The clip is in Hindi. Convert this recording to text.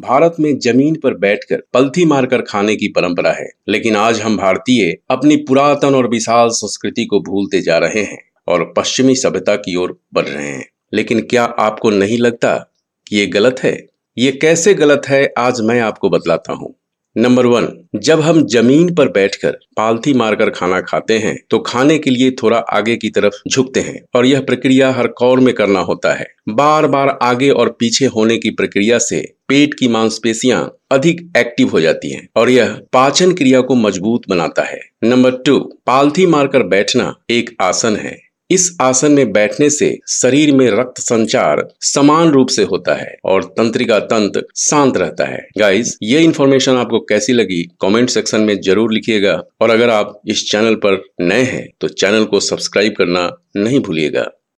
भारत में ज़मीन पर बैठकर पलथी मारकर खाने की परंपरा है, लेकिन आज हम भारतीय अपनी पुरातन और विशाल संस्कृति को भूलते जा रहे हैं और पश्चिमी सभ्यता की ओर बढ़ रहे हैं। लेकिन क्या आपको नहीं लगता कि ये गलत है? ये कैसे गलत है, आज मैं आपको बतलाता हूँ। नंबर वन जब हम ज़मीन पर बैठकर पालथी मारकर खाना खाते हैं तो खाने के लिए थोड़ा आगे की तरफ़ झुकते हैं और यह प्रक्रिया हर कौर में करना होता है। बार बार आगे और पीछे होने की प्रक्रिया से पेट की मांसपेशियाँ अधिक एक्टिव हो जाती हैं और यह पाचन क्रिया को मज़बूत बनाता है। नंबर टू पालथी मारकर बैठना एक आसन है। इस आसन में बैठने से शरीर में रक्त संचार समान रूप से होता है और तंत्रिका तंत्र शांत रहता है। गाइस ये इन्फॉर्मेशन आपको कैसी लगी? कमेंट सेक्शन में ज़रूर लिखिएगा। और अगर आप इस चैनल पर नए हैं तो चैनल को सब्सक्राइब करना नहीं भूलिएगा।